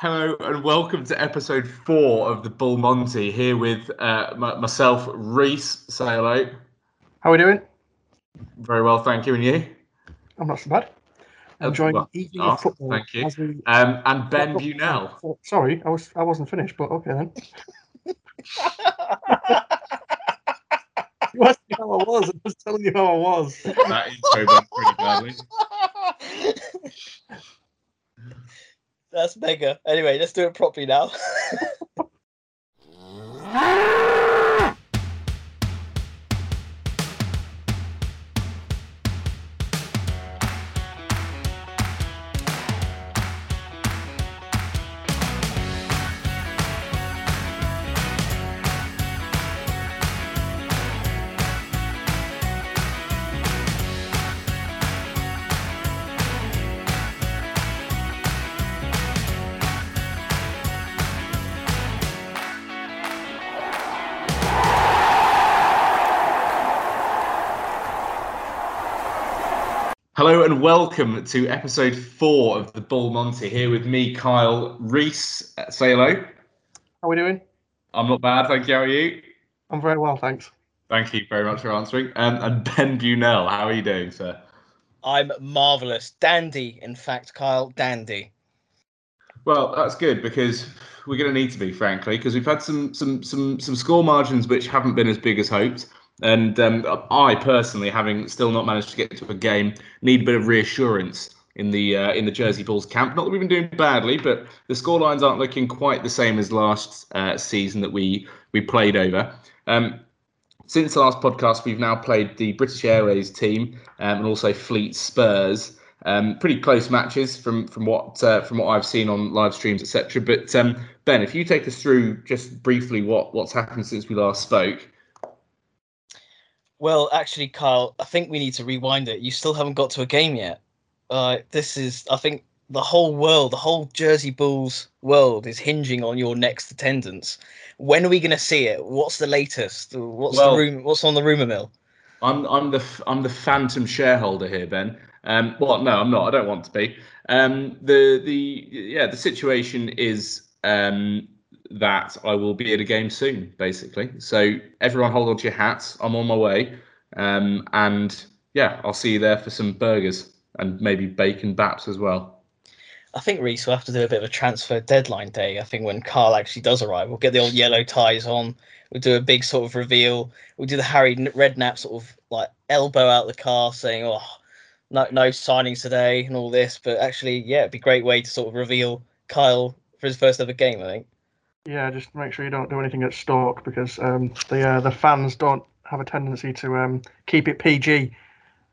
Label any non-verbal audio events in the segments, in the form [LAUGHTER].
Hello and welcome to episode four of the Bull Monty. Here with uh, m- myself, Reese. Say hello. How are we doing? Very well, thank you. And you? I'm not so bad. Enjoying well, evening oh, football. thank you. we- Um, and Ben Bunell. Oh, sorry, I was I wasn't finished, but okay then. You asked me how I was. I was telling you how I was. That intro went pretty badly. [LAUGHS] That's mega. Anyway, let's do it properly now. [LAUGHS] [LAUGHS] and welcome to episode four of the Bull Monty. Here with me, Kyle Reese. Uh, Say hello. How are we doing? I'm not bad, thank you. How are you? I'm very well, thanks. Thank you very much for answering. Um, and Ben Bunell, how are you doing, sir? I'm marvelous. Dandy, in fact, Kyle. Dandy. Well, that's good because we're going to need to be, frankly, because we've had some some some some score margins which haven't been as big as hoped, and um, I personally, having still not managed to get to a game, need a bit of reassurance in the uh, in the Jersey Bulls camp. Not that we've been doing badly, but the scorelines aren't looking quite the same as last uh, season that we we played over. Um, since the last podcast, we've now played the British Airways team um, and also Fleet Spurs. Um, pretty close matches from from what uh, from what I've seen on live streams, etc. But um, Ben, if you take us through just briefly what what's happened since we last spoke. Well, actually, Kyle, I think we need to rewind it. You still haven't got to a game yet. Uh, this is, I think, the whole world, the whole Jersey Bulls world is hinging on your next attendance. When are we going to see it? What's the latest? What's Well- the room? What's on the rumor mill? I'm I'm the I'm the phantom shareholder here, Ben. Um, well, no, I'm not. I don't want to be. Um, the the yeah, the situation is um, that I will be at a game soon, basically. So everyone, hold on to your hats. I'm on my way, um, and yeah, I'll see you there for some burgers and maybe bacon baps as well. I think Reese will have to do a bit of a transfer deadline day. I think when Carl actually does arrive, we'll get the old yellow ties on. We'll do a big sort of reveal. We'll do the Harry Redknapp sort of like elbow out the car, saying, "Oh, no, no signings today," and all this. But actually, yeah, it'd be a great way to sort of reveal Kyle for his first ever game. I think. Yeah, just make sure you don't do anything at Stoke because um, the uh, the fans don't have a tendency to um, keep it PG.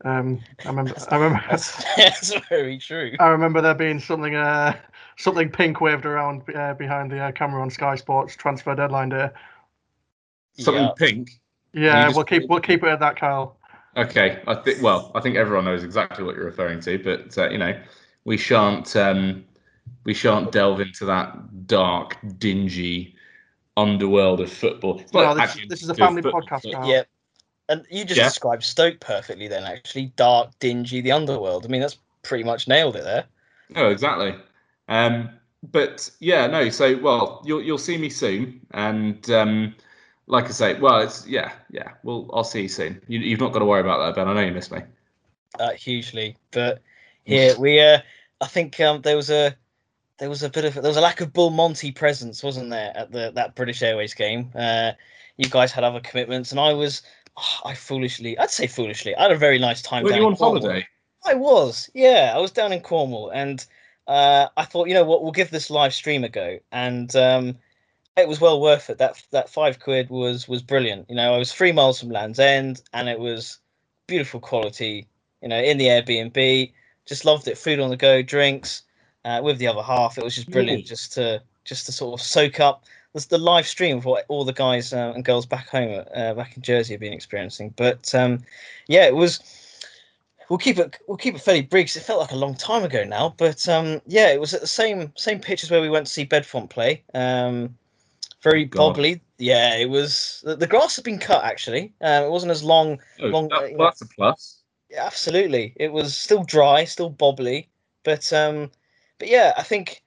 Um, I remember, I [LAUGHS] remember, That's, that's very true. I remember there being something uh, something pink waved around uh, behind the uh, camera on Sky Sports transfer deadline day. Something Yeah. pink. Yeah, we'll keep we'll keep it at that, Kyle. Okay, I think. Well, I think everyone knows exactly what you're referring to, but uh, you know, we shan't um, we shan't delve into that dark, dingy underworld of football. No, this- actually this is a family podcast, but- Carl. Yeah. And you just Yeah. described Stoke perfectly then, actually. Dark, dingy, the underworld. I mean, that's pretty much nailed it there. No, exactly. Um, but yeah, no. So well, you'll you'll see me soon, and um, like I say, well, it's yeah, yeah. Well, I'll see you soon. You, you've not got to worry about that, Ben. I know you miss me. uh, hugely. But [LAUGHS] here we uh I think um there was a there was a bit of there was a lack of Bull Monty presence, wasn't there, at the that British Airways game. Uh you guys had other commitments and I was oh, I foolishly I'd say foolishly. I had a very nice time Were down you on holiday? I was, yeah. I was down in Cornwall and uh I thought, you know what, we'll give this live stream a go. And um it was well worth it. That that five quid was was brilliant. You know, I was three miles from Land's End and it was beautiful quality you know, in the Airbnb. Just loved it. Food on the go, drinks uh, with the other half. It was just brilliant, just to just to sort of soak up the, the live stream of what all the guys uh, and girls back home, uh, back in Jersey, have been experiencing. But um, yeah, it was. We'll keep it. We'll keep it fairly brief. 'cause it felt like a long time ago now, but um, yeah, it was at the same same pitch as where we went to see Bedfont play. Um, very God. bobbly. Yeah, it was. The, the grass had been cut actually. Um, it wasn't as long Oh, Long- that- uh, you know- that's a plus. yeah, absolutely. It was still dry, still bobbly, but um, but yeah, I think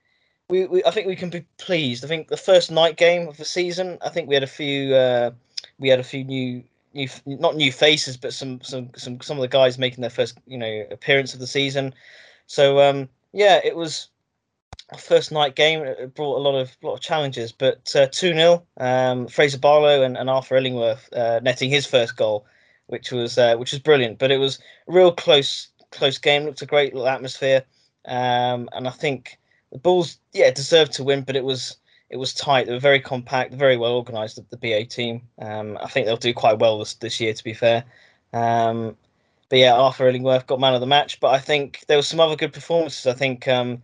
we, we I think we can be pleased. I think the first night game of the season, I think we had a few uh, we had a few new new not new faces, but some some some some of the guys making their first you know appearance of the season. So um, yeah, it was a first night game. It brought a lot of lot of challenges, but uh, two 0 um, Fraser Barlow and, and Arthur Illingworth uh, netting his first goal, which was uh, which was brilliant. But it was a real close close game. Looked a great little atmosphere, um, and I think the Bulls yeah deserved to win, but it was it was tight. They were very compact, very well organised. The, the BA team. Um, I think they'll do quite well this this year. To be fair. Um, but yeah, Arthur Illingworth got man of the match. But I think there were some other good performances. I think um,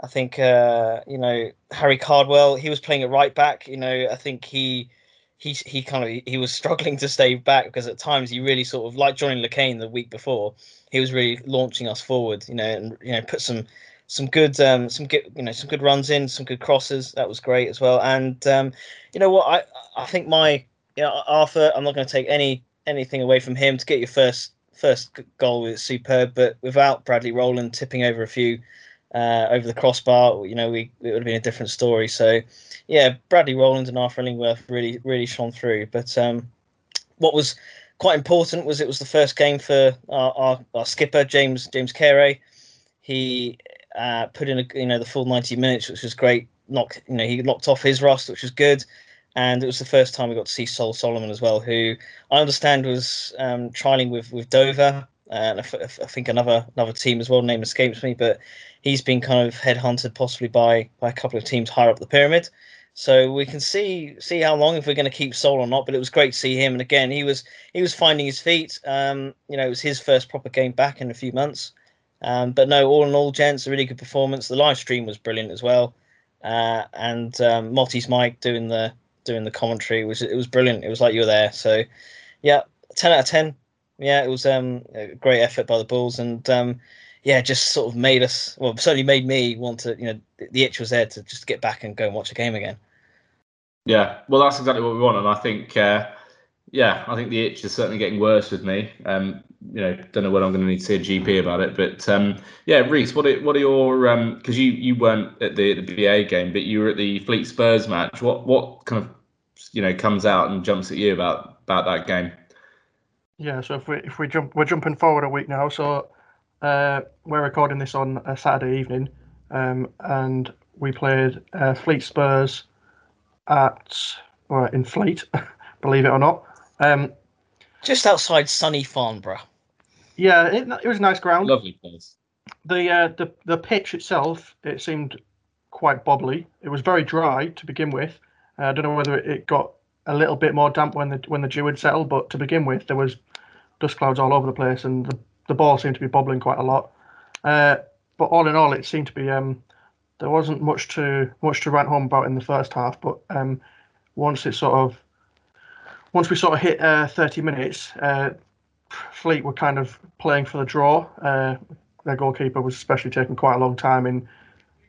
I think uh, you know Harry Cardwell. He was playing at right back. You know, I think he he he kind of he was struggling to stay back because at times he really sort of like Johnny Le Quesne the week before. He was really launching us forward. You know, and you know put some some good um, some good you know some good runs in, some good crosses. That was great as well. And um, you know what I I think my you know Arthur. I'm not going to take any anything away from him to get your first first goal was superb, but without Bradley Rowland tipping over a few uh, over the crossbar, you know, we it would have been a different story. So, yeah, Bradley Rowland and Arthur Illingworth really really shone through. But um, what was quite important was it was the first game for our, our, our skipper James James Carey. He uh, put in a, you know the full 90 minutes, which was great. Knocked you know he locked off his rust, which was good and it was the first time we got to see Sol Solomon as well, who I understand was um, trialing with with Dover and I think another another team as well. Name escapes me, but he's been kind of headhunted possibly by by a couple of teams higher up the pyramid. So we can see see how long if we're going to keep Sol or not. But it was great to see him, and again he was he was finding his feet. Um, you know, it was his first proper game back in a few months. Um, but no, all in all, gents, a really good performance. The live stream was brilliant as well, uh, and um, Motty's Mike doing the doing the commentary. Was it was brilliant. It was like you were there. So yeah, ten out of ten. Yeah, it was um, a great effort by the Bulls, and um, yeah, just sort of made us. Well, certainly made me want to. You know, the itch was there to just get back and go and watch a game again. Yeah, well, that's exactly what we want, and I think. Uh, yeah, I think the itch is certainly getting worse with me. Um, you know, don't know when I'm going to need to see a GP about it, but um, yeah, Reese, what are, what are your because um, you you weren't at the the BA game, but you were at the Fleet Spurs match. What what kind of you know comes out and jumps at you about about that game? Yeah, so if we if we jump we're jumping forward a week now, so uh, we're recording this on a Saturday evening, um, and we played uh, Fleet Spurs at or in Fleet, [LAUGHS] believe it or not. Um, Just outside sunny Farnborough. Yeah, it, it was a nice ground. Lovely place. The uh, the the pitch itself, it seemed quite bobbly. It was very dry to begin with, uh, I don't know whether it got a little bit more damp when the when the dew had settled, but to begin with, there was dust clouds all over the place, and the, the ball seemed to be bobbling quite a lot. Uh, but all in all, it seemed to be um, there wasn't much to much to rant home about in the first half. But um, once it sort of once we sort of hit uh, 30 minutes, uh, Fleet were kind of playing for the draw. Uh, their goalkeeper was especially taking quite a long time in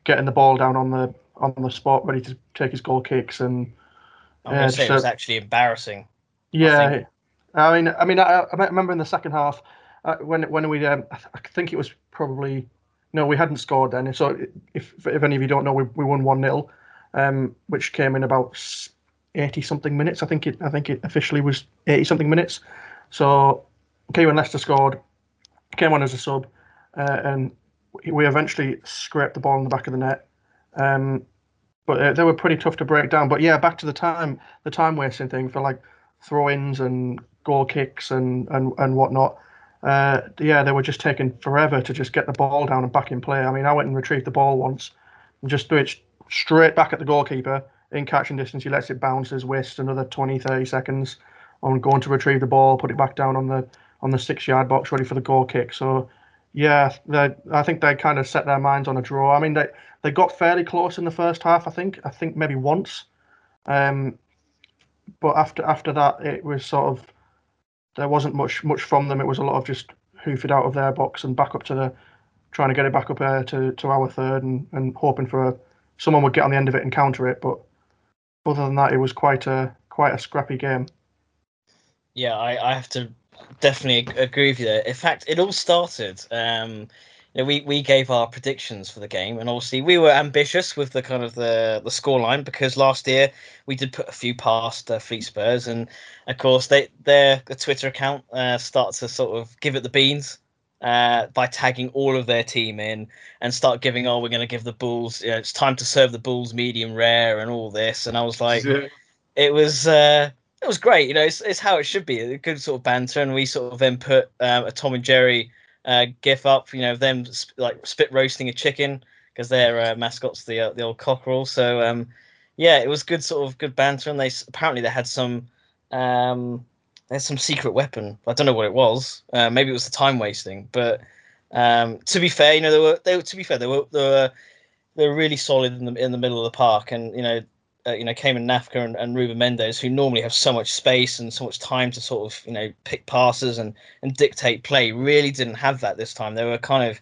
getting the ball down on the on the spot, ready to take his goal kicks, and I'm uh, say it was actually embarrassing. Yeah, I, I mean, I mean, I, I, remember in the second half uh, when when we, um, I think it was probably no, we hadn't scored then. So if if any of you don't know, we, we won one 0 um, which came in about eighty something minutes. I think it I think it officially was eighty something minutes. So Kieran Lester scored, came on as a sub, uh, and we eventually scraped the ball in the back of the net. Um, but uh, they were pretty tough to break down. But yeah, back to the time, the time wasting thing for like throw-ins and goal kicks and and and whatnot. Uh, yeah, they were just taking forever to just get the ball down and back in play. I mean, I went and retrieved the ball once and just threw it straight back at the goalkeeper in catching distance. He lets it bounce, his waste another 20, 30 seconds on going to retrieve the ball, put it back down on the on the six yard box, ready for the goal kick. So yeah, I think they kind of set their minds on a draw. I mean, they they got fairly close in the first half. I think. I think maybe once. Um, but after after that, it was sort of there wasn't much much from them. It was a lot of just hoofed out of their box and back up to the trying to get it back up there to, to our third and, and hoping for a, someone would get on the end of it and counter it. But other than that, it was quite a quite a scrappy game. Yeah, I, I have to definitely agree with you there. In fact, it all started. Um, you know, we we gave our predictions for the game, and obviously we were ambitious with the kind of the the scoreline because last year we did put a few past uh, Fleet Spurs, and of course they their the Twitter account uh, starts to sort of give it the beans uh, by tagging all of their team in and start giving, oh, we're going to give the Bulls, you know, it's time to serve the Bulls medium rare and all this. And I was like, it was. Uh, it was great, you know. It's, it's how it should be. A good sort of banter, and we sort of then put um, a Tom and Jerry uh, gif up, you know, them sp- like spit roasting a chicken because their uh, mascot's the uh, the old cockerel. So um, yeah, it was good sort of good banter, and they apparently they had some um, there's some secret weapon. I don't know what it was. Uh, maybe it was the time wasting, but um, to be fair, you know, they were they were, to be fair they were they were they were really solid in the in the middle of the park, and you know uh, you know, Cayman Nafka and, and Ruben Mendes, who normally have so much space and so much time to sort of, you know, pick passes and, and dictate play, really didn't have that this time. They were kind of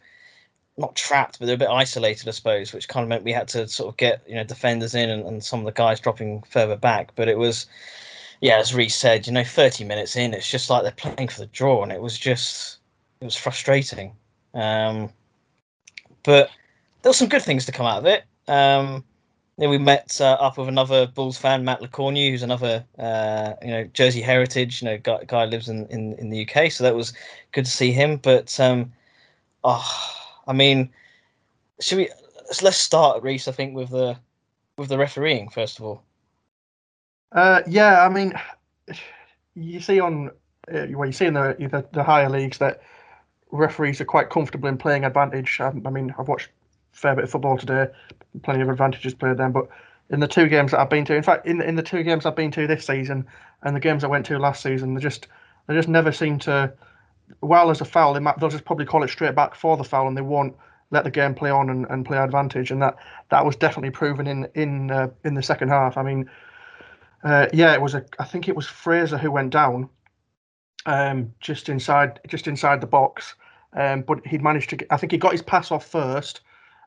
not trapped, but they're a bit isolated, I suppose, which kind of meant we had to sort of get, you know, defenders in and, and some of the guys dropping further back. But it was, yeah, as Reese said, you know, 30 minutes in, it's just like they're playing for the draw, and it was just, it was frustrating. Um, but there were some good things to come out of it. Um, then we met uh, up with another Bulls fan, Matt Le Cornu, who's another uh, you know Jersey heritage. You know, guy, guy lives in, in, in the UK, so that was good to see him. But um, oh, I mean, should we? Let's start, Reese. I think with the with the refereeing first of all. Uh, yeah, I mean, you see on uh, well, you see in the, the the higher leagues that referees are quite comfortable in playing advantage. I, I mean, I've watched fair bit of football today, plenty of advantages played then. But in the two games that I've been to, in fact, in in the two games I've been to this season and the games I went to last season, they just they just never seem to. While there's a foul, they might, they'll just probably call it straight back for the foul, and they won't let the game play on and, and play advantage. And that that was definitely proven in in uh, in the second half. I mean, uh, yeah, it was a. I think it was Fraser who went down, um, just inside just inside the box. Um, but he'd managed to. Get, I think he got his pass off first,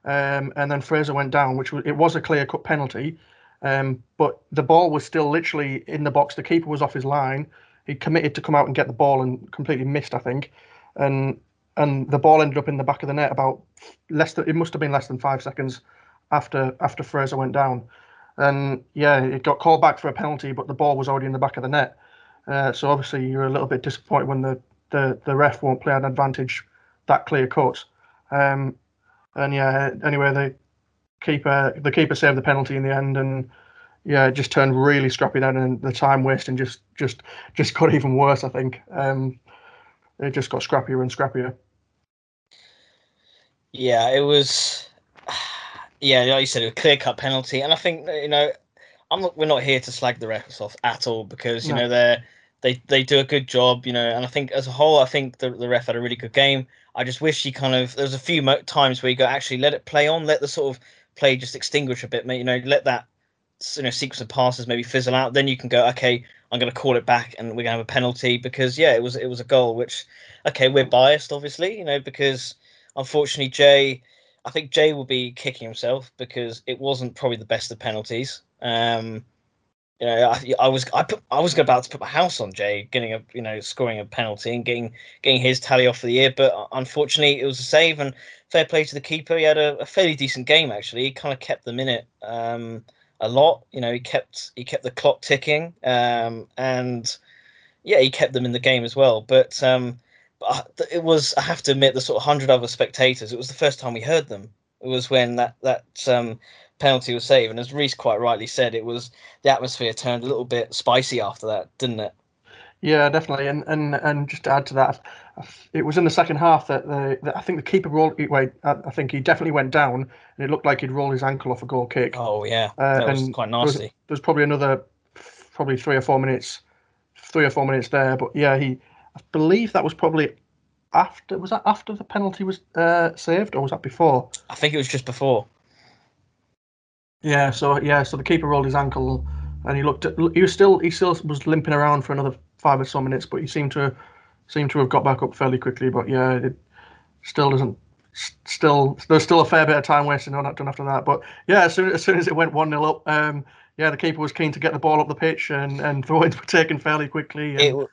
um, and then Fraser went down, which was, it was a clear cut penalty. Um, but the ball was still literally in the box. The keeper was off his line. He committed to come out and get the ball and completely missed, I think. And and the ball ended up in the back of the net about less than it must have been less than five seconds after after Fraser went down. And yeah, it got called back for a penalty, but the ball was already in the back of the net. Uh, so obviously you're a little bit disappointed when the, the, the ref won't play an advantage that clear cut. Um, and yeah, anyway, the keeper the keeper saved the penalty in the end, and yeah, it just turned really scrappy then, and the time wasting just just just [LAUGHS] got even worse. I think um, it just got scrappier and scrappier. Yeah, it was. [SIGHS] Yeah, like you said, a clear cut penalty, and I think you know, I'm not. We're not here to slag the refs off at all because you no. know they're they they do a good job, you know, and I think as a whole, I think the, the ref had a really good game. I just wish he kind of there's a few times where you go actually let it play on, let the sort of play just extinguish a bit, you know, let that you know sequence of passes maybe fizzle out. Then you can go, okay, I'm going to call it back, and we're going to have a penalty because yeah, it was it was a goal. Which okay, we're biased obviously, you know, because unfortunately Jay, I think Jay will be kicking himself because it wasn't probably the best of penalties. Um, you know, I, I was I put I was about to put my house on Jay getting a you know scoring a penalty and getting getting his tally off for the year, but unfortunately it was a save and fair play to the keeper. He had a, a fairly decent game actually. He kind of kept them in it um, a lot. You know, he kept he kept the clock ticking um, and yeah, he kept them in the game as well. But um, it was I have to admit the sort of hundred other spectators. It was the first time we heard them. It was when that that um, penalty was saved. And as Reese quite rightly said, it was the atmosphere turned a little bit spicy after that, didn't it? Yeah, definitely. And and and just to add to that, it was in the second half that the, the I think the keeper rolled. Wait, I think he definitely went down, and it looked like he'd roll his ankle off a goal kick. Oh yeah, uh, that was quite nasty. There was, probably another, probably three or four minutes, three or four minutes there. But yeah, he, I believe that was probably after. Was that after the penalty was uh, saved, or was that before? I think it was just before. Yeah, so yeah, so the keeper rolled his ankle, and he looked. At, he was still he still was limping around for another five or so minutes, but he seemed to seemed to have got back up fairly quickly. But yeah, it still doesn't. Still, there's still a fair bit of time wasting on that done after that. But yeah, as soon as, soon as it went one 0 up, um, yeah, the keeper was keen to get the ball up the pitch, and and [LAUGHS] throw-ins were taken fairly quickly. And, it,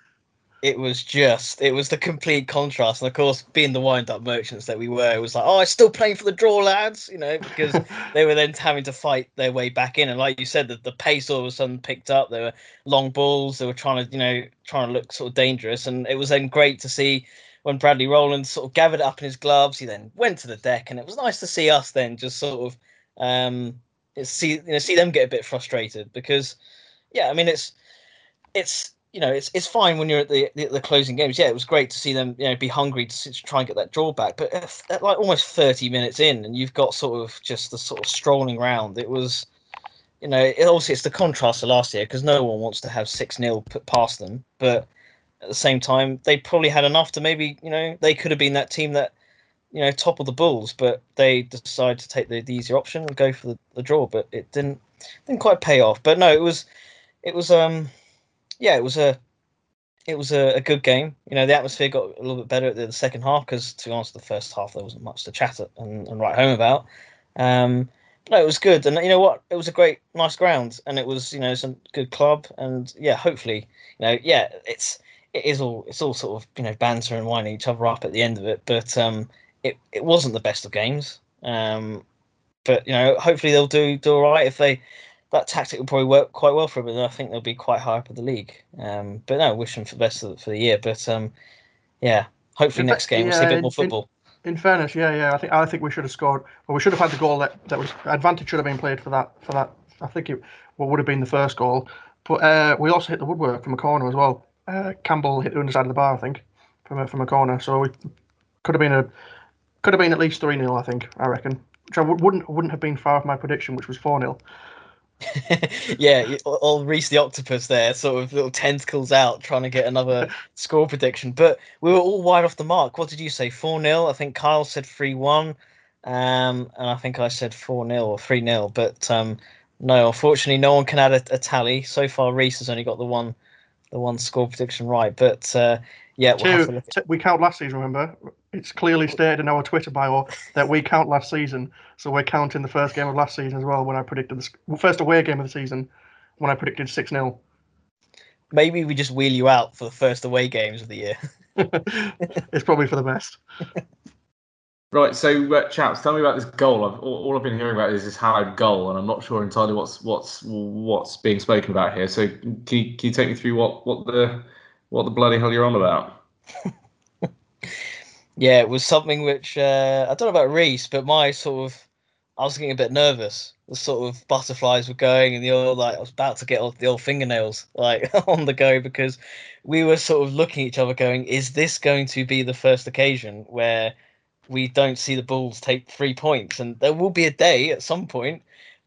it was just it was the complete contrast. And of course being the wind up merchants that we were it was like oh i'm still playing for the draw lads you know because [LAUGHS] they were then having to fight their way back in. And like you said that the pace all of a sudden picked up. There were long balls. They were trying to you know trying to look sort of dangerous. And it was then great to see when bradley rowland sort of gathered it up in his gloves he then went to the deck. And it was nice to see us then just sort of um see you know see them get a bit frustrated because yeah i mean it's it's you know, it's it's fine when you're at the, the, the closing games. Yeah, it was great to see them, you know, be hungry to, to try and get that drawback. But if, at like almost 30 minutes in, and you've got sort of just the sort of strolling round, it was, you know, it, obviously it's the contrast to last year because no one wants to have six 0 put past them. But at the same time, they probably had enough to maybe, you know, they could have been that team that, you know, top of the Bulls, but they decided to take the, the easier option and go for the, the draw. But it didn't didn't quite pay off. But no, it was it was um yeah, it was a it was a, a, good game. You know, the atmosphere got a little bit better at the, second half because, to be honest, the first half there wasn't much to chat and, and write home about. Um, no, it was good, and you know what? It was a great, nice ground, and it was you know some good club, and yeah, hopefully, you know, yeah, it's it is all it's all sort of you know banter and winding each other up at the end of it, but um, it it wasn't the best of games. Um, but you know, hopefully they'll do do all right if they that tactic will probably work quite well for them. I think they'll be quite high up in the league. Um, but no, wish them for the best for the year. But um, yeah, hopefully in next game yeah, we'll see a bit more football. In, in, fairness, yeah, yeah, I think I think we should have scored. Well, we should have had the goal that, that was advantage should have been played for that for that. I think it what would have been the first goal. But uh, we also hit the woodwork from a corner as well. Uh, Campbell hit the underside of the bar, I think, from a, from a corner. So we could have been a could have been at least three 0 I think. I reckon. Which I wouldn't wouldn't have been far off my prediction, which was four 0 [LAUGHS] yeah, all Reese the octopus there, sort of little tentacles out, trying to get another [LAUGHS] score prediction. But we were all wide off the mark. What did you say? 4 0? I think Kyle said 3 1. Um, and I think I said 4 0 or 3 0. But um, no, unfortunately, no one can add a, a, tally. So far, Reese has only got the one the one score prediction right. But uh, yeah, we'll Two, we count last season, remember? It's clearly stated in our Twitter bio that we count last season. So we're counting the first game of last season as well when I predicted the first away game of the season when I predicted 6 0. Maybe we just wheel you out for the first away games of the year. [LAUGHS] it's probably for the best. [LAUGHS] Right, so uh, chaps, tell me about this goal. I've, all, all, I've been hearing about is this hallowed goal, and I'm not sure entirely what's what's what's being spoken about here. So, can you, can you take me through what what the what the bloody hell you're on about? [LAUGHS] yeah, it was something which uh, I don't know about Reese, but my sort of I was getting a bit nervous. The sort of butterflies were going, and the old like I was about to get all the old fingernails [LAUGHS] like on the go because we were sort of looking at each other, going, "Is this going to be the first occasion where we don't see the Bulls take three points?" And there will be a day at some point,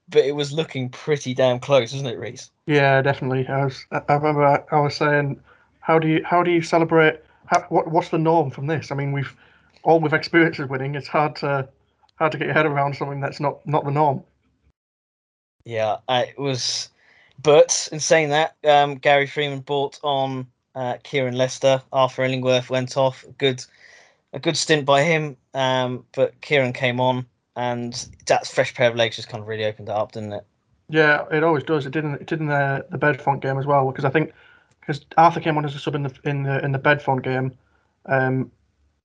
but it was looking pretty damn close, wasn't it, Reese? Yeah, definitely. I was. I remember I was saying, "How do you how do you celebrate?" How, what what's the norm from this? I mean, we've all with experience of winning. It's hard to hard to get your head around something that's not not the norm. Yeah, it was. But in saying that, um, Gary Freeman bought on uh, Kieran Lester. Arthur Illingworth went off. Good, a good stint by him. Um, but Kieran came on, and that fresh pair of legs just kind of really opened it up, didn't it? Yeah, it always does. It did in, it did in the the Bedfont game as well because I think because Arthur came on as a sub in the in the in the Bedfont game, um,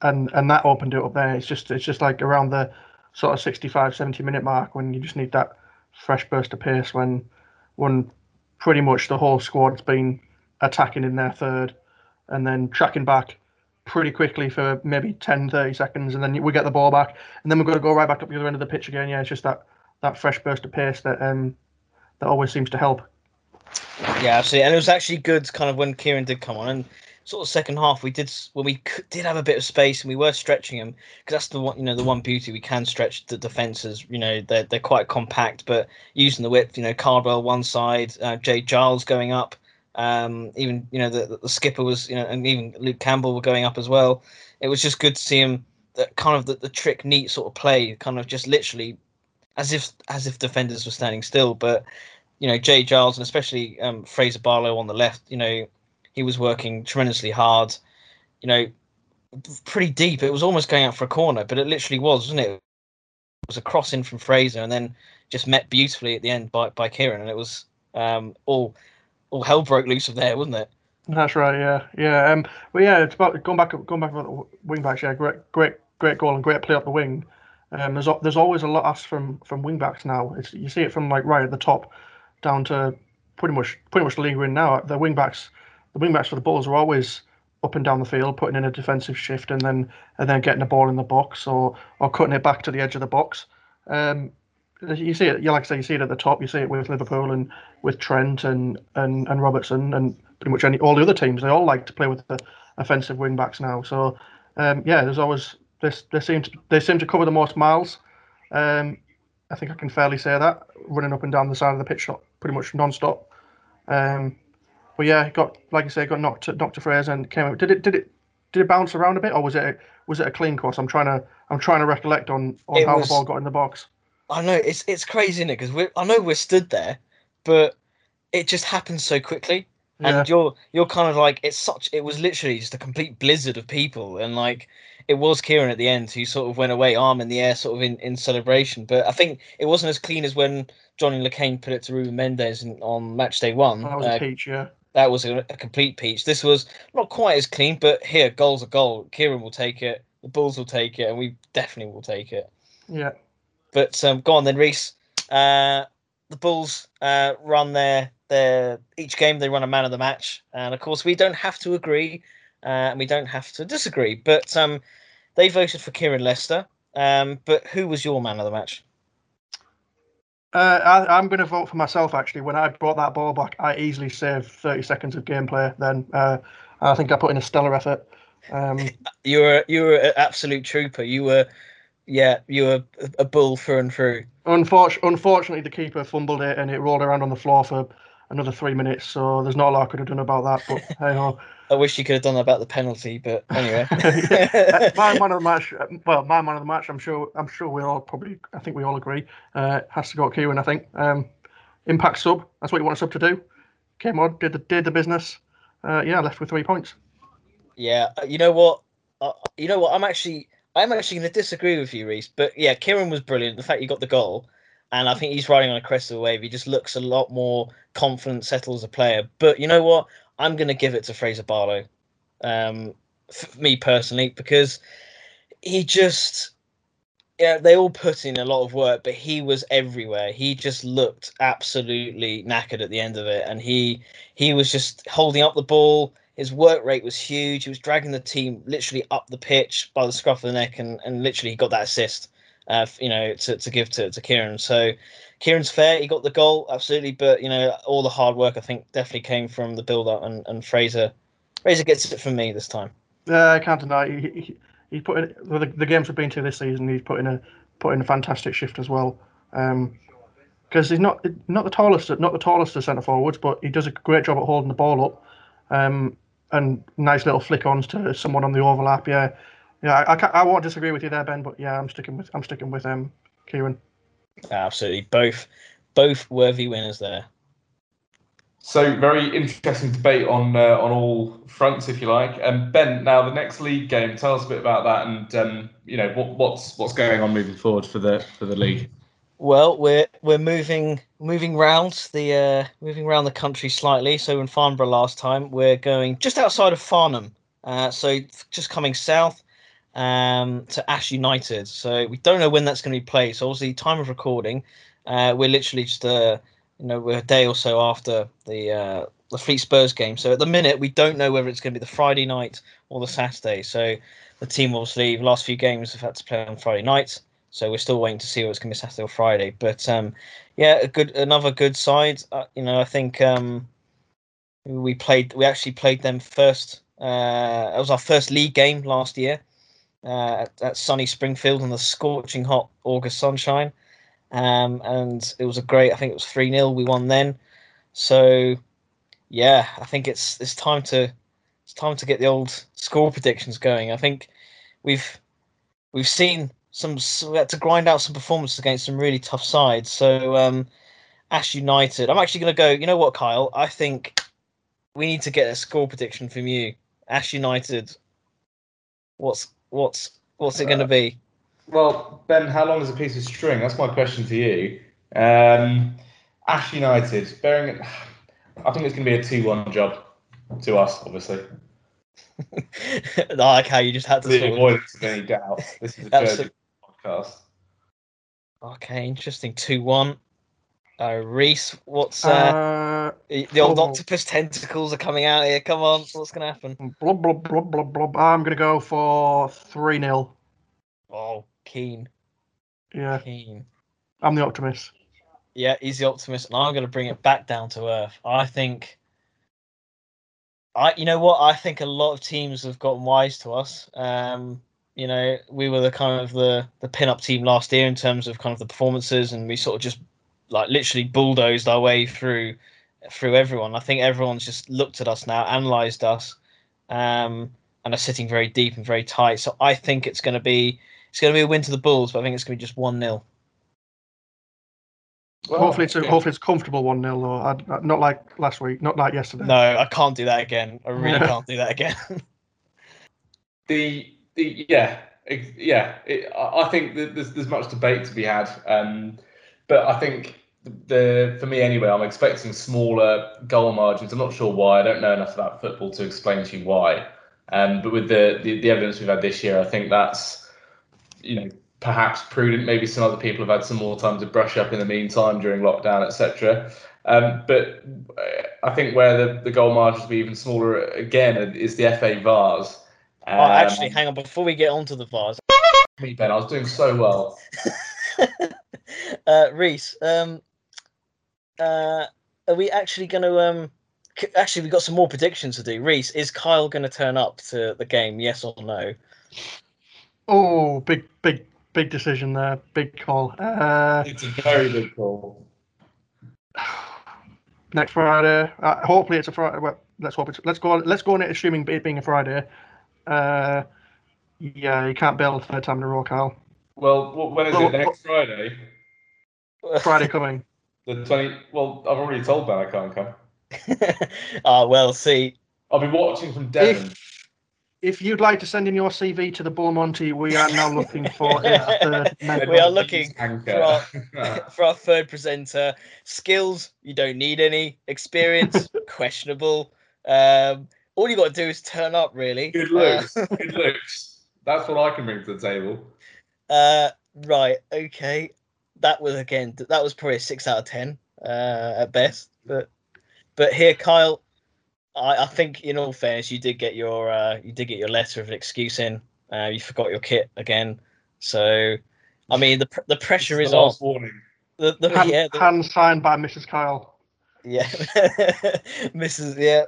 and and that opened it up there. It's just it's just like around the sort of 65, 70 minute mark when you just need that fresh burst of pace when when pretty much the whole squad's been attacking in their third and then tracking back pretty quickly for maybe 10, 30 seconds, and then we get the ball back, and then we've got to go right back up the other end of the pitch again. Yeah, it's just that that fresh burst of pace that um that always seems to help. Yeah, absolutely, and it was actually good, kind of when Kieran did come on, and sort of second half we did when we did have a bit of space and we were stretching them because that's the one you know the one beauty we can stretch the defenses you know they're, they're quite compact but using the width you know Cardwell one side uh, Jay Giles going up um, even you know the, the skipper was you know and even Luke Campbell were going up as well. It was just good to see him that kind of the, the trick neat sort of play kind of just literally as if as if defenders were standing still but you know Jay Giles and especially um, Fraser Barlow on the left you know he was working tremendously hard. You know, pretty deep. It was almost going out for a corner, but it literally was, wasn't it? It was a cross in from Fraser, and then just met beautifully at the end by by Kieran, and it was um, all all hell broke loose from there, wasn't it? That's right. Yeah, yeah. Um, but yeah, it's about going back going back about the wing backs. Yeah, great, great, great goal and great play up the wing. Um, there's there's always a lot asked from from wing backs now. It's you see it from like right at the top down to pretty much pretty much the league we're in now. The wing backs, the wing backs for the Bulls are always up and down the field, putting in a defensive shift and then and then getting the ball in the box or or cutting it back to the edge of the box. Um, you see it, yeah, like I say, you see it at the top. You see it with Liverpool and with Trent and and, and Robertson and pretty much any all the other teams. They all like to play with the offensive wing backs now. So um, yeah, there's always this. They seem to they seem to cover the most miles. Um, I think I can fairly say that running up and down the side of the pitch pretty much non-stop. Um, but yeah, got like I say, got knocked knocked to Fraser and came out. Did it did it did it bounce around a bit, or was it a, was it a clean cross? I'm trying to I'm trying to recollect on, on how was, the ball got in the box. I know it's it's crazy? Because I know we're stood there, but it just happens so quickly, yeah. and you're you're kind of like it's such it was literally just a complete blizzard of people, and like it was Kieran at the end who sort of went away arm in the air, sort of in, in celebration. But I think it wasn't as clean as when Johnny Le Quesne put it to Ruben Mendes in, on match day one. That was uh, a peach, yeah. That was a, a, complete peach. This was not quite as clean, but here, goal's a goal. Kieran will take it. The Bulls will take it, and we definitely will take it. Yeah. But um, go on then, Reese. Uh, the Bulls uh, run their their each game. They run a man of the match, and of course we don't have to agree, uh, and we don't have to disagree. But um, they voted for Kieran Lester. Um, but who was your man of the match? Uh, I, am going to vote for myself. Actually, when I brought that ball back, I easily saved 30 seconds of gameplay. Then uh, I think I put in a stellar effort. Um, [LAUGHS] you were you were an absolute trooper. You were, yeah, you were a bull through and through. Unfortunately, unfortunately, the keeper fumbled it and it rolled around on the floor for another three minutes. So there's not a lot I could have done about that. But [LAUGHS] hey ho. I wish you could have done about the penalty, but anyway. [LAUGHS] my man of the match, well, my man of the match. I'm sure. I'm sure we all probably. I think we all agree. Uh, has to go to Kieran. I think. Um, impact sub. That's what you want a sub to do. Came on, did the did the business. Uh, yeah, left with three points. Yeah, uh, you know what? Uh, you know what? I'm actually. I'm actually going to disagree with you, Reese. But yeah, Kieran was brilliant. The fact he got the goal, and I think he's riding on a crest of a wave. He just looks a lot more confident, settled as a player. But you know what? I'm going to give it to Fraser Barlow, um, me personally, because he just, yeah, they all put in a lot of work, but he was everywhere. He just looked absolutely knackered at the end of it, and he he was just holding up the ball. His work rate was huge. He was dragging the team literally up the pitch by the scruff of the neck, and, and literally he got that assist, uh, you know, to, to give to, to Kieran. So Kieran's fair. He got the goal, absolutely, but you know all the hard work I think definitely came from the build up, and, and Fraser, Fraser gets it from me this time. Yeah, I can't deny. He, he, put in the, the games we've been to this season. He's put in a put in a fantastic shift as well. Um, because he's not not the tallest not the tallest of centre forwards, but he does a great job at holding the ball up, um, and nice little flick ons to someone on the overlap. Yeah, yeah, I, I, I won't disagree with you there, Ben, but yeah, I'm sticking with I'm sticking with um Kieran. Absolutely, both both worthy winners there. So very interesting debate on uh, on all fronts, if you like. And um, Ben, now the next league game, tell us a bit about that, and um, you know what, what's what's going on moving forward for the for the league. Well, we're we're moving moving round the uh, moving around the country slightly. So in Farnborough last time, we're going just outside of Farnham. Uh, so just coming south um, to Ash United. So we don't know when that's going to be played. So obviously, time of recording, uh, we're literally just uh, you know we're a day or so after the uh, the Fleet Spurs game. So at the minute, we don't know whether it's going to be the Friday night or the Saturday. So the team obviously the last few games have had to play on Friday nights. So we're still waiting to see it's going to be Saturday or Friday. But um, yeah, a good another good side. Uh, you know, I think um, we played we actually played them first. Uh, it was our first league game last year uh, at, at, sunny Springfield in the scorching hot August sunshine. Um, and it was a great, I think it was 3 0. We won then. So, yeah, I think it's it's time to it's time to get the old score predictions going. I think we've we've seen some we had to grind out some performances against some really tough sides. So um, Ash United, I'm actually going to go. You know what, Kyle? I think we need to get a score prediction from you. Ash United. What's What's what's it going to be? Well, Ben, how long is a piece of string? That's my question to you. Um, Ash United, bearing, it, I think it's going to be a two-one job. to us, obviously. [LAUGHS] I like how you just had to The sort of of any doubt. This is a [LAUGHS] podcast. Okay, interesting. Two one. Uh, Reese, what's uh, Uh, the old oh. octopus tentacles are coming out here? Come on, what's gonna happen? blub, blub, blub, blub, blub. I'm going to go for 3 0. Oh, keen, Yeah, keen. I'm the optimist. Yeah, he's the optimist, and I'm gonna bring it back down to earth. I think. I, you know what? I think a lot of teams have gotten wise to us. Um, you know, we were the kind of the the pin-up team last year in terms of kind of the performances, and we sort of just like literally bulldozed our way through through everyone. I think everyone's just looked at us now, analysed us, um, and are sitting very deep and very tight. So I think it's going to be it's going to be a win to the Bulls, but I think it's going to be just one 0 Well, hopefully, it's a, hopefully it's comfortable 1 0, though. I'd, I'd- not like last week, not like yesterday. No, I can't do that again. I really can't do that again. [LAUGHS] the the yeah ex- yeah it, I I think that there's there's much debate to be had um but I think the for me anyway I'm expecting smaller goal margins I'm not sure why I don't know enough about football to explain to you why um but with the the, the evidence we've had this year I think that's you know perhaps prudent maybe some other people have had some more time to brush up in the meantime during lockdown etc um, but uh, I think where the, the goal margins will be even smaller again is the FA Vase. oh, actually, Um, hang on. Before we get onto the Vase, me, Ben. I was doing so well. [LAUGHS] uh, Reese, um, uh, are we actually going to um? Actually, we've got some more predictions to do. Reese, is Kyle going to turn up to the game? Yes or no? Oh, big, big, big decision there. Big call. Uh, It's a very big call. [SIGHS] next Friday. Uh, hopefully, it's a Friday. Well, let's hope it's. Let's go. On, let's go on it assuming it being a Friday. Uh, yeah, you can't bail a third time in a row, Kyle. Well, wh- when is Well, it? Next Friday, Friday coming. [LAUGHS] the twenty. Well, I've already told Ben I can't come. [LAUGHS] Ah, well, see, I'll be watching from Devon. If if you'd like to send in your CV to the Bullmonty, we are now looking for a third member. We are looking Anchor. [LAUGHS] for our third presenter, skills you don't need any, experience questionable. Um, all you got to do is turn up, really. Good Uh, looks. Good looks. That's what I can bring to the table. Uh, right. Okay. That was again. That was probably a six out of ten uh, at best. But but here, Kyle, I, I think in all fairness, you did get your uh, you did get your letter of an excuse in. Uh, you forgot your kit again. So, I mean, the pr- the pressure This is the on. warning. The, the, Hand, yeah, the, hand signed by Mrs. Kyle. yeah. [LAUGHS] Mrs. Yeah,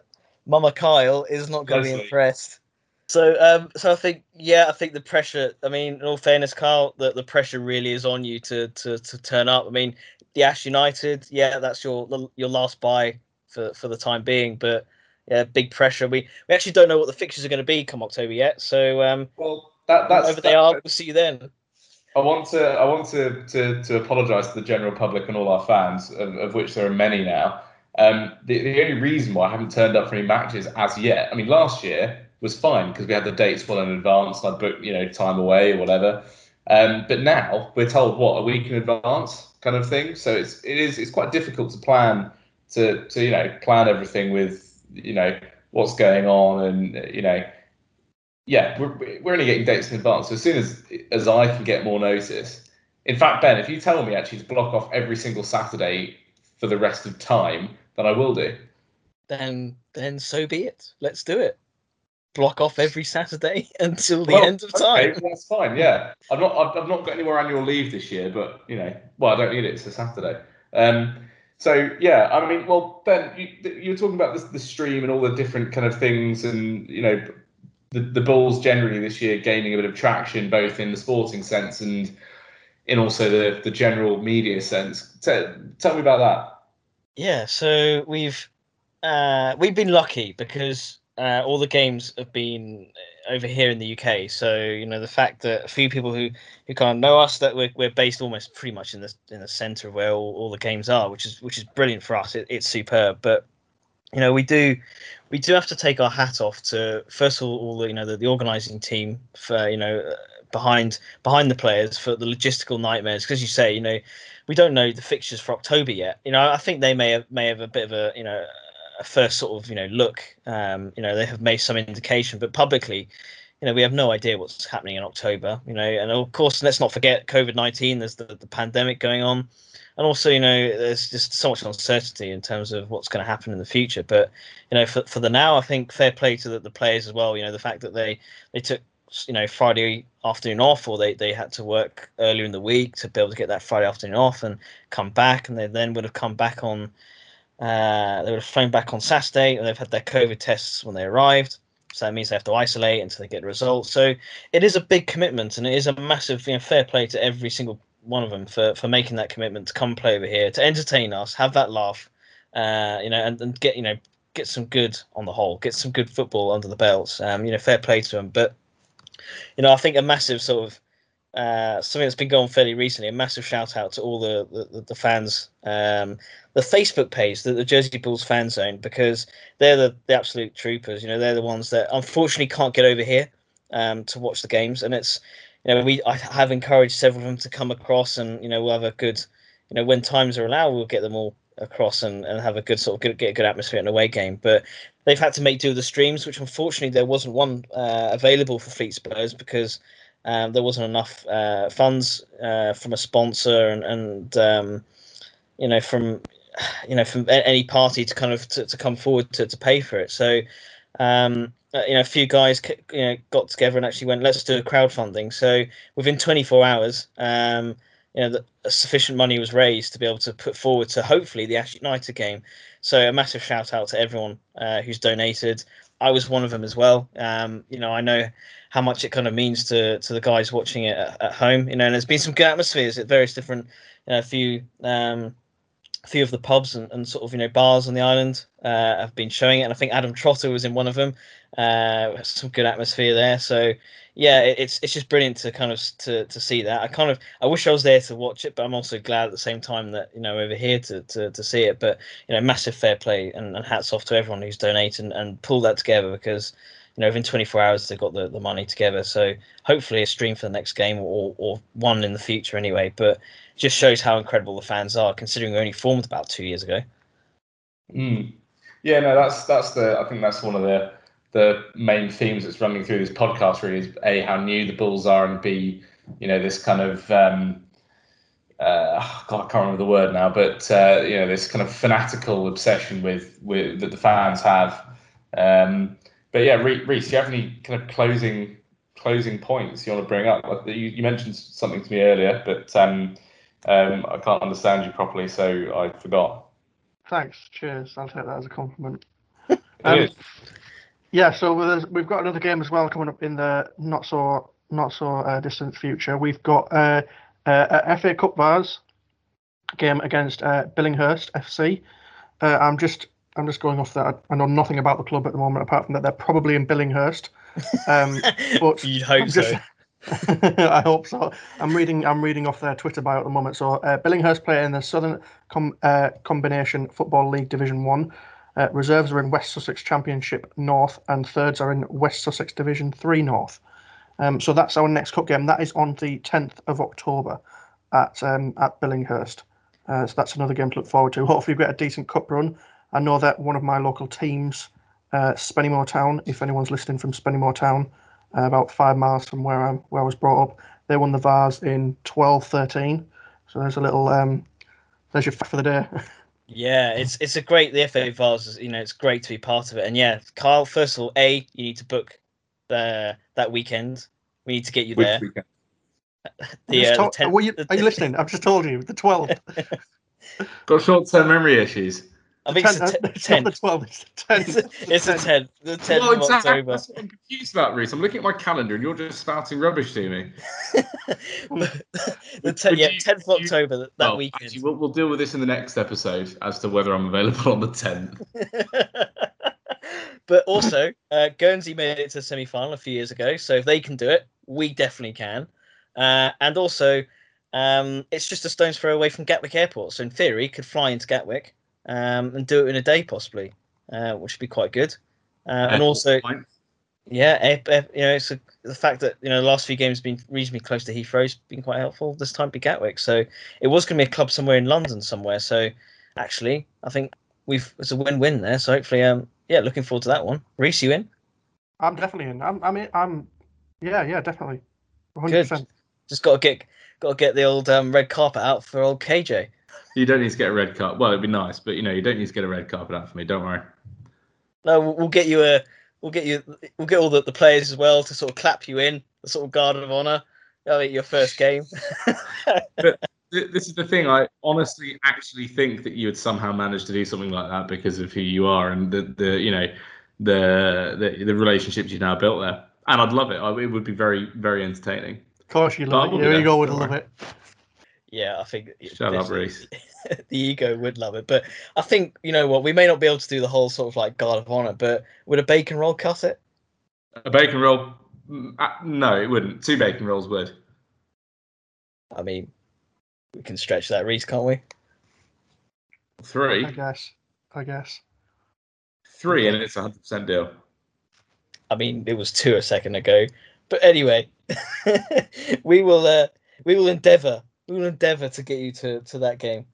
Mama Kyle is not going to be impressed. So, um, so I think, yeah, I think the pressure. I mean, in all fairness, Carl, the, the pressure really is on you to to to turn up. I mean, the Ash United, yeah, that's your your last buy for for the time being, but yeah, big pressure. We we actually don't know what the fixtures are going to be come October yet. So, um, Well, that, that's whatever they are, we'll see you then. I want to I want to to, to apologise to the general public and all our fans, of, of which there are many now. Um, the, the only reason why I haven't turned up for any matches as yet, I mean, last year was fine because we had the dates well in advance I booked you know time away or whatever. Um, but now we're told what a week in advance kind of thing. So it's it is it's quite difficult to plan to to you know plan everything with you know what's going on and you know yeah, we're, we're only getting dates in advance. So as soon as as I can get more notice, in fact, Ben, if you tell me actually to block off every single Saturday for the rest of time, then I will do. Then then so be it. Let's do it. Block off every Saturday [LAUGHS] until the Well, end of time. well, that's fine. Yeah, I've not I've, I've not got any more annual leave this year, but you know, well, I don't need it. It's a Saturday. Um, so yeah, I mean, well, Ben, you, you were talking about this, the stream and all the different kind of things, and you know, the the Bulls generally this year gaining a bit of traction, both in the sporting sense and in also the the general media sense. Tell, tell me about that. Yeah, so we've uh, we've been lucky because uh, all the games have been over here in the UK. So you know the fact that a few people who who of know us that we're we're based almost pretty much in the in the centre of where all, all the games are, which is which is brilliant for us. It, it's superb, but you know we do we do have to take our hat off to first of all, all the you know the, the organising team for you know uh, behind behind the players for the logistical nightmares because you say you know we don't know the fixtures for October yet. You know, I think they may have may have a bit of a you know a first sort of you know look. Um, you know they have made some indication, but publicly, you know we have no idea what's happening in October. You know, and of course let's not forget COVID nineteen. There's the, the pandemic going on, and also you know there's just so much uncertainty in terms of what's going to happen in the future. But you know for for the now, I think fair play to the, the players as well. You know the fact that they they took you know Friday afternoon off, or they, they had to work earlier in the week to be able to get that Friday afternoon off and come back, and they then would have come back on. Uh, they would have flown back on Saturday, and they've had their COVID tests when they arrived. So that means they have to isolate until they get results. So it is a big commitment, and it is a massive, you know, fair play to every single one of them for for making that commitment to come play over here, to entertain us, have that laugh, uh, you know, and, and get you know get some good on the whole, get some good football under the belts. Um, you know, fair play to them, but you know, I think a massive sort of uh, something that's been going fairly recently. A massive shout out to all the the, the fans, um, the Facebook page, the, the Jersey Bulls fan zone, because they're the, the absolute troopers. You know, they're the ones that unfortunately can't get over here um, to watch the games, and it's you know we I have encouraged several of them to come across, and you know we'll have a good, you know, when times are allowed, we'll get them all across and, and have a good sort of good, get a good atmosphere in a away game. But they've had to make do with the streams, which unfortunately there wasn't one uh, available for Fleet Spurs because um, there wasn't enough uh, funds uh, from a sponsor and, and um, you know from you know from any party to kind of to, to come forward to, to pay for it. So um, uh, you know a few guys you know got together and actually went let's do a crowdfunding. So within 24 hours. Um, you know, that sufficient money was raised to be able to put forward to hopefully the Ash United game. So a massive shout out to everyone uh, who's donated. I was one of them as well. Um, you know, I know how much it kind of means to to the guys watching it at, at home. You know, and there's been some good atmospheres at various different, you know, a few um, a few of the pubs and, and sort of you know bars on the island uh, have been showing it, and I think Adam Trotter was in one of them. Uh, some good atmosphere there. So yeah, it's it's just brilliant to kind of to to see that. I kind of I wish I was there to watch it, but I'm also glad at the same time that you know over here to to, to see it. But you know, massive fair play and, and hats off to everyone who's donated and, and pulled that together because you know within 24 hours they've got the, the money together. So hopefully a stream for the next game or or one in the future anyway. But just shows how incredible the fans are considering we only formed about two years ago. Mm. Yeah, no, that's that's the I think that's one of the the main themes that's running through this podcast really is a how new the Bulls are and b you know this kind of um, uh, God, I can't remember the word now, but uh, you know this kind of fanatical obsession with with that the fans have. Um, but yeah, Reese, do you have any kind of closing closing points you want to bring up? You, you mentioned something to me earlier, but um, um, I can't understand you properly, so I forgot. Thanks. Cheers. I'll take that as a compliment. [LAUGHS] Um, yeah, so we've got another game as well coming up in the not so not so uh, distant future. We've got uh, uh, a FA Cup Vase game against uh, Billingshurst FC. Uh, I'm just I'm just going off that. I know nothing about the club at the moment, apart from that they're probably in Billingshurst. Um, [LAUGHS] but you'd hope just, so. [LAUGHS] I hope so. I'm reading. I'm reading off their Twitter bio at the moment. So uh, Billingshurst play in the Southern Com- uh, Combination Football League Division One. Uh, reserves are in West Sussex Championship North, and thirds are in West Sussex Division 3 North. Um, so that's our next cup game. That is on the 10th of October at um, at Billingshurst. Uh, so that's another game to look forward to. Hopefully, we get a decent cup run. I know that one of my local teams, uh, Spennymoor Town, if anyone's listening from Spennymoor Town, uh, about five miles from where I'm where I was brought up, they won the Vase in 12-13. So there's a little um, there's your fact for the day. [LAUGHS] Yeah, it's it's a great the FA Vase. You know, it's great to be part of it. And yeah, Kyle. First of all, a you need to book the that weekend. We need to get you there. [LAUGHS] the, uh, told, the 10th, you, the, are you listening? I've just told you the 12th. [LAUGHS] Got short-term memory issues. I think it's, the it's not the 12th, it's the 10th. It's, the 10th. The 10th well, exactly. of October. That's what I'm confused about, Reese. I'm looking at my calendar and you're just spouting rubbish to me. [LAUGHS] the ten, yeah, you, 10th of October, that, well, weekend. Actually, we'll, we'll deal with this in the next episode as to whether I'm available on the 10th. [LAUGHS] but also, uh, Guernsey made it to the semi final a few years ago. So if they can do it, we definitely can. Uh, and also, um, it's just a stone's throw away from Gatwick Airport. So in theory, could fly into Gatwick um, and do it in a day possibly, uh, which would be quite good. Uh, and also, yeah, you know, it's a, the fact that you know the last few games have been reasonably close to Heathrow's been quite helpful. This time, be Gatwick, so it was going to be a club somewhere in London somewhere. So actually, I think we've it's a win-win there. So hopefully, um, yeah, looking forward to that one. Reese, you in? I'm definitely in. I'm. I'm. In, I'm. Yeah. Yeah. Definitely. 100. Good. percent Just got to get got to get the old um, red carpet out for old KJ. You don't need to get a red carpet. Well, it'd be nice, but you know, you don't need to get a red carpet out for me. Don't worry. No, we'll, we'll get you a. We'll get you. We'll get all the, the players as well to sort of clap you in, the sort of guard of honor. That'll be your first game. [LAUGHS] Th- This is the thing. I honestly actually think that you would somehow manage to do something like that because of who you are and the, the you know the, the the relationships you've now built there. And I'd love it. I, it would be very very entertaining. Of course you But love will it. be Here you there, go. Would love it. Yeah, I think. Shut up, Reese. [LAUGHS] the ego would love it, but I think you know what we may not be able to do the whole sort of like guard of honor, but would a bacon roll cut it? A bacon roll? Mm, uh, No, it wouldn't. Two bacon rolls would. I mean, we can stretch that, Reese, can't we? Three, I guess. I guess. three, and it's a hundred percent deal. I mean, it was two a second ago, but anyway, [LAUGHS] we will. Uh, we will endeavour. We will endeavour to get you to to that game.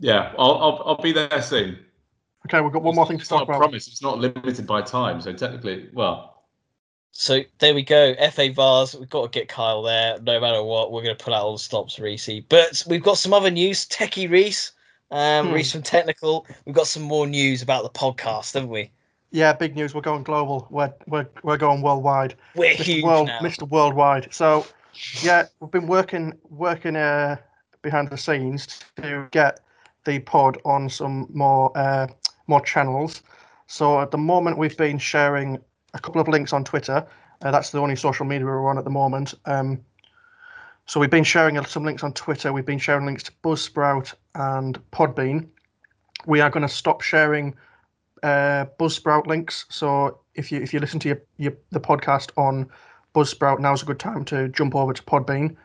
Yeah, I'll I'll, I'll be there soon. Okay, we've got one more thing to It's talk not a about. promise. It's not limited by time, so technically, well, So there we go. FA Vase, we've got to get Kyle there. No matter what, we're going to pull out all the stops, Reese. But we've got some other news. Techie Reese, um, Hmm. Reese from Technical. We've got some more news about the podcast, haven't we? Yeah, big news. We're going global. We're we're we're going worldwide. We're Mr. huge World, now. Mr. Worldwide. So, yeah, we've been working working uh, behind the scenes to get the pod on some more uh, more channels. So at the moment, we've been sharing a couple of links on Twitter. Uh, that's the only social media we're on at the moment. Um, so we've been sharing some links on Twitter. We've been sharing links to Buzzsprout and Podbean. We are going to stop sharing uh, Buzzsprout links. So if you if you listen to your, your the podcast on Buzzsprout, now's a good time to jump over to Podbean.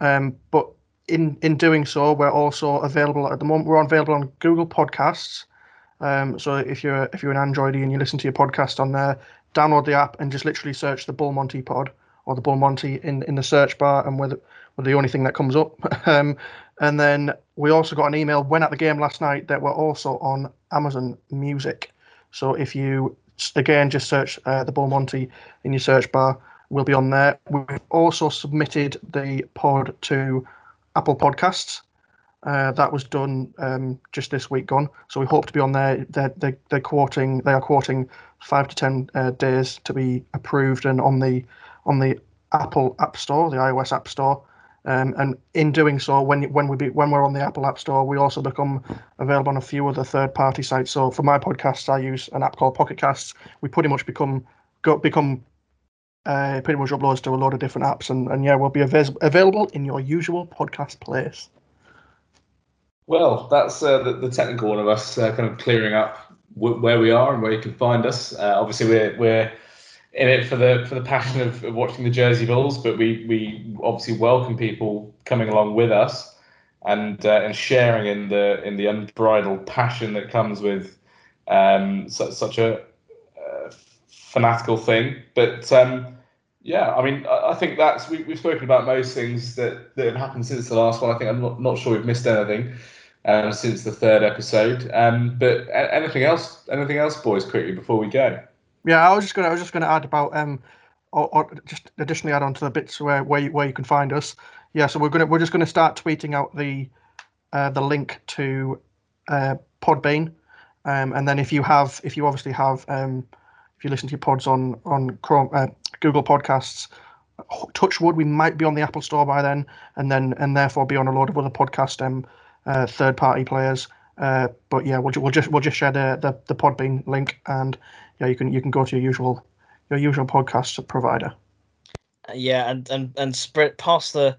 Um, but in in doing so, we're also available at the moment. We're available on Google Podcasts. Um, so if you're if you're an Androidy and you listen to your podcast on there, download the app and just literally search the Bull Monty Pod or the Bull Monty in, in the search bar, and we're the, we're the only thing that comes up. [LAUGHS] um, and then we also got an email when at the game last night that we're also on Amazon Music. So if you again just search uh, the Bull Monty in your search bar, we'll be on there. We've also submitted the pod to Apple Podcasts. Uh, that was done um, just this week gone. So we hope to be on there. They're, they're, they're quoting they are quoting five to ten uh, days to be approved and on the on the Apple App Store, the iOS App Store. Um, and in doing so, when when we be when we're on the Apple App Store, we also become available on a few other third-party sites. So for my podcasts, I use an app called Pocket Casts. We pretty much become go, become uh, pretty much uploads to a lot of different apps, and, and yeah, we'll be avail- available in your usual podcast place. Well, that's uh, the, the technical one of us uh, kind of clearing up w- where we are and where you can find us. Uh, obviously, we're we're in it for the for the passion of, of watching the Jersey Bulls, but we we obviously welcome people coming along with us and uh, and sharing in the in the unbridled passion that comes with um, such such a uh, fanatical thing. But um, yeah, I mean, I, think that's we, we've spoken about most things that, that have happened since the last one. I think I'm not, not sure we've missed anything um, since the third episode. Um, but anything else? Anything else, boys? Quickly before we go. Yeah, I was just gonna I was just gonna add about um, or, or just additionally add on to the bits where where you, where you can find us. Yeah, so we're gonna we're just gonna start tweeting out the uh, the link to uh, Podbean, um, and then if you have if you obviously have um, if you listen to your pods on on Chrome uh, Google Podcasts, touch wood, we might be on the Apple Store by then, and then and therefore be on a load of other podcast um, uh, third party players. Uh, but yeah, we'll, we'll just we'll just share the, the the Podbean link, and yeah, you can you can go to your usual your usual podcast provider. Uh, yeah, and and and spread pass the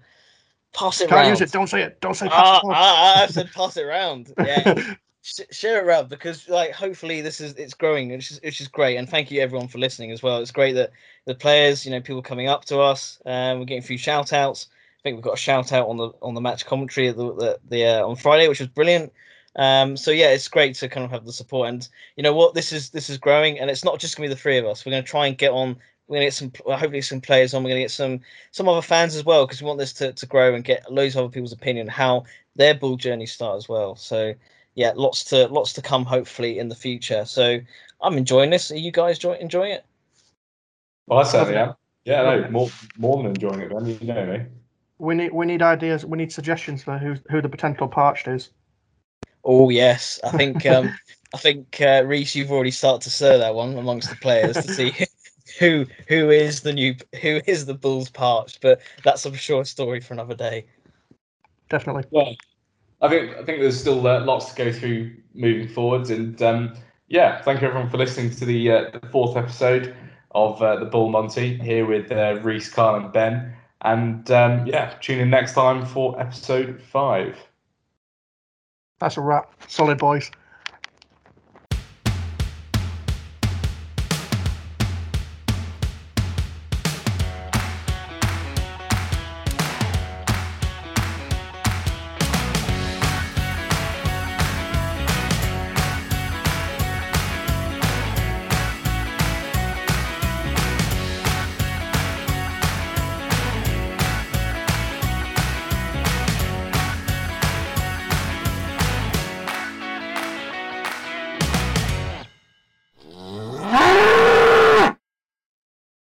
pass it Can't round. use it. Don't say it. Don't say Ah, pass the pod. ah, I've said pass it round. Yeah, [LAUGHS] share it around because like hopefully this is it's growing which is which is great and thank you everyone for listening as well. It's great that the players you know people coming up to us um we're getting a few shout outs i think we've got a shout out on the on the match commentary the the, the uh, on friday which was brilliant. Um so yeah it's great to kind of have the support and you know what? This is this is growing and it's not just gonna be the three of us. We're gonna try and get on we're gonna get some hopefully some players on we're gonna get some some other fans as well because we want this to, to grow and get loads of other people's opinion how their bull journey start as well. So yeah, lots to lots to come hopefully in the future. So I'm enjoying this. Are you guys enjoy, enjoying it? Well, I certainly am. Yeah, no, more more than enjoying it, man. You know me. We need we need ideas. We need suggestions for who who the potential parched is. Oh yes, I think um, [LAUGHS] I think uh, Reese, you've already started to stir that one amongst the players to see [LAUGHS] who who is the new who is the Bulls parched. But that's I'm sure a story for another day. Definitely. Well, I think I think there's still uh, lots to go through moving forwards, and um, yeah, thank you everyone for listening to the, uh, the fourth episode of uh, the Bull Monty here with uh, Reese, Carl, and Ben. And um, yeah, tune in next time for episode five. That's a wrap. Solid boys.